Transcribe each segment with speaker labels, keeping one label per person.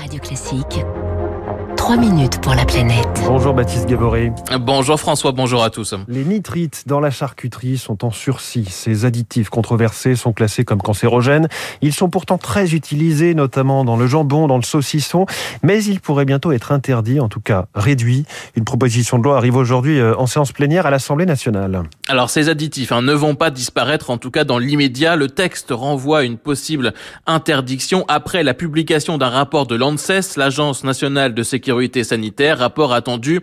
Speaker 1: Radio Classique. 3 minutes pour la planète.
Speaker 2: Bonjour Baptiste Gabory.
Speaker 3: Bonjour François, bonjour à tous.
Speaker 2: Les nitrites dans la charcuterie sont en sursis. Ces additifs controversés sont classés comme cancérogènes. Ils sont pourtant très utilisés, notamment dans le jambon, dans le saucisson, mais ils pourraient bientôt être interdits, en tout cas réduits. Une proposition de loi arrive aujourd'hui euh, en séance plénière à l'Assemblée nationale.
Speaker 3: Alors ces additifs hein, ne vont pas disparaître, en tout cas dans l'immédiat. Le texte renvoie à une possible interdiction après la publication d'un rapport de l'ANSES, l'Agence nationale de sécurité sanitaire, rapport attendu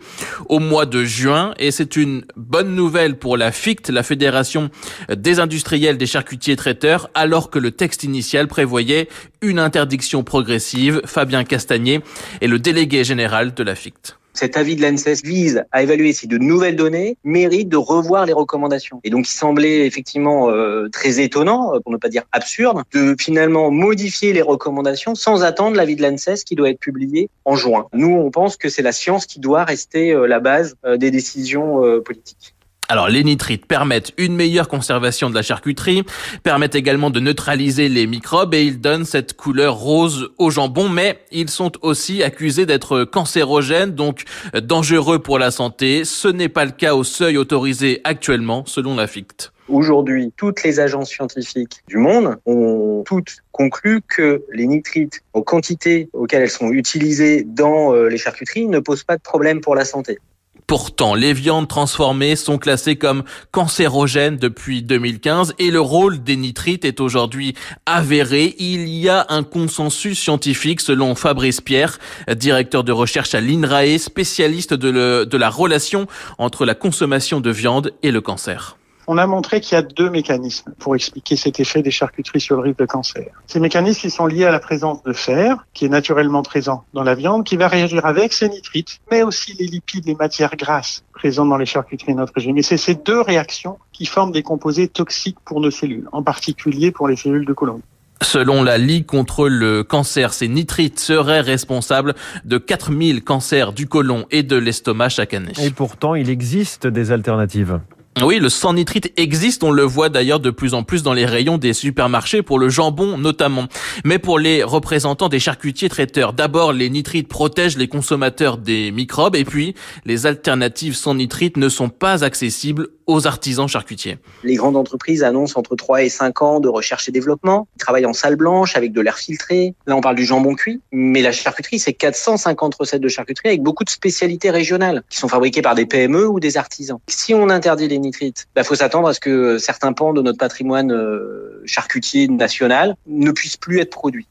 Speaker 3: au mois de juin. Et c'est une bonne nouvelle pour la FICT, la Fédération des industriels des charcutiers traiteurs, alors que le texte initial prévoyait une interdiction progressive. Fabien Castagnier est le délégué général de la FICT.
Speaker 4: Cet avis de l'ANSES vise à évaluer si de nouvelles données méritent de revoir les recommandations. Et donc, il semblait effectivement euh, très étonnant, euh, pour ne pas dire absurde, de finalement modifier les recommandations sans attendre l'avis de l'ANSES qui doit être publié en juin. Nous, on pense que c'est la science qui doit rester euh, la base des décisions politiques.
Speaker 3: Alors les nitrites permettent une meilleure conservation de la charcuterie, permettent également de neutraliser les microbes et ils donnent cette couleur rose au jambon, mais ils sont aussi accusés d'être cancérogènes, donc dangereux pour la santé. Ce n'est pas le cas au seuil autorisé actuellement selon la FICT.
Speaker 4: Aujourd'hui, toutes les agences scientifiques du monde ont toutes conclu que les nitrites, aux quantités auxquelles elles sont utilisées dans euh, les charcuteries, ne posent pas de problème pour la santé.
Speaker 3: Pourtant, les viandes transformées sont classées comme cancérogènes depuis 2015 et le rôle des nitrites est aujourd'hui avéré. Il y a un consensus scientifique selon Fabrice Pierre, directeur de recherche à l'INRAE, spécialiste de, la relation entre la consommation de viande et le cancer
Speaker 5: on a montré qu'il y a deux mécanismes pour expliquer cet effet des charcuteries sur le risque de cancer. Ces mécanismes sont liés à la présence de fer, qui est naturellement présent dans la viande, qui va réagir avec ces nitrites, mais aussi les lipides, les matières grasses présentes dans les charcuteries de notre régime. Et c'est ces deux réactions qui forment des composés toxiques pour nos cellules, en particulier pour les cellules de Colomb.
Speaker 3: Selon la Ligue contre le cancer, ces nitrites seraient responsables de 4000 cancers du côlon et de l'estomac chaque année.
Speaker 2: Et pourtant, il existe des alternatives.
Speaker 3: Oui, le sang nitrite existe, on le voit d'ailleurs de plus en plus dans les rayons des supermarchés, pour le jambon notamment. Mais pour les représentants des charcutiers traiteurs, d'abord les nitrites protègent les consommateurs des microbes et puis les alternatives sans nitrite ne sont pas accessibles aux artisans charcutiers.
Speaker 4: Les grandes entreprises annoncent entre 3 et 5 ans de recherche et développement. Ils travaillent en salle blanche avec de l'air filtré. Là, on parle du jambon cuit. Mais la charcuterie, c'est 450 recettes de charcuterie avec beaucoup de spécialités régionales qui sont fabriquées par des PME ou des artisans. Si on interdit les il bah, faut s'attendre à ce que certains pans de notre patrimoine euh, charcutier national ne puissent plus être produits.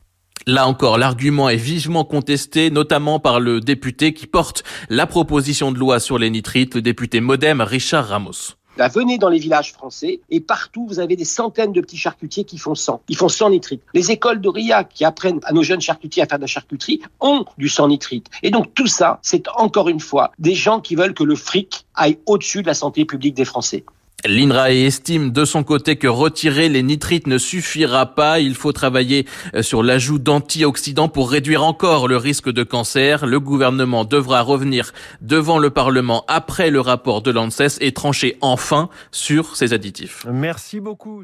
Speaker 3: Là encore, l'argument est vivement contesté, notamment par le député qui porte la proposition de loi sur les nitrites, le député Modem Richard Ramos.
Speaker 6: Là, venez dans les villages français et partout, vous avez des centaines de petits charcutiers qui font sang. Ils font sang nitrite. Les écoles de RIA qui apprennent à nos jeunes charcutiers à faire de la charcuterie ont du sang nitrite. Et donc tout ça, c'est encore une fois des gens qui veulent que le fric aille au-dessus de la santé publique des Français.
Speaker 3: L'INRAE estime de son côté que retirer les nitrites ne suffira pas. Il faut travailler euh, sur l'ajout d'antioxydants pour réduire encore le risque de cancer. Le gouvernement devra revenir devant le Parlement après le rapport de l'ANSES et trancher enfin sur ces additifs.
Speaker 2: Merci beaucoup.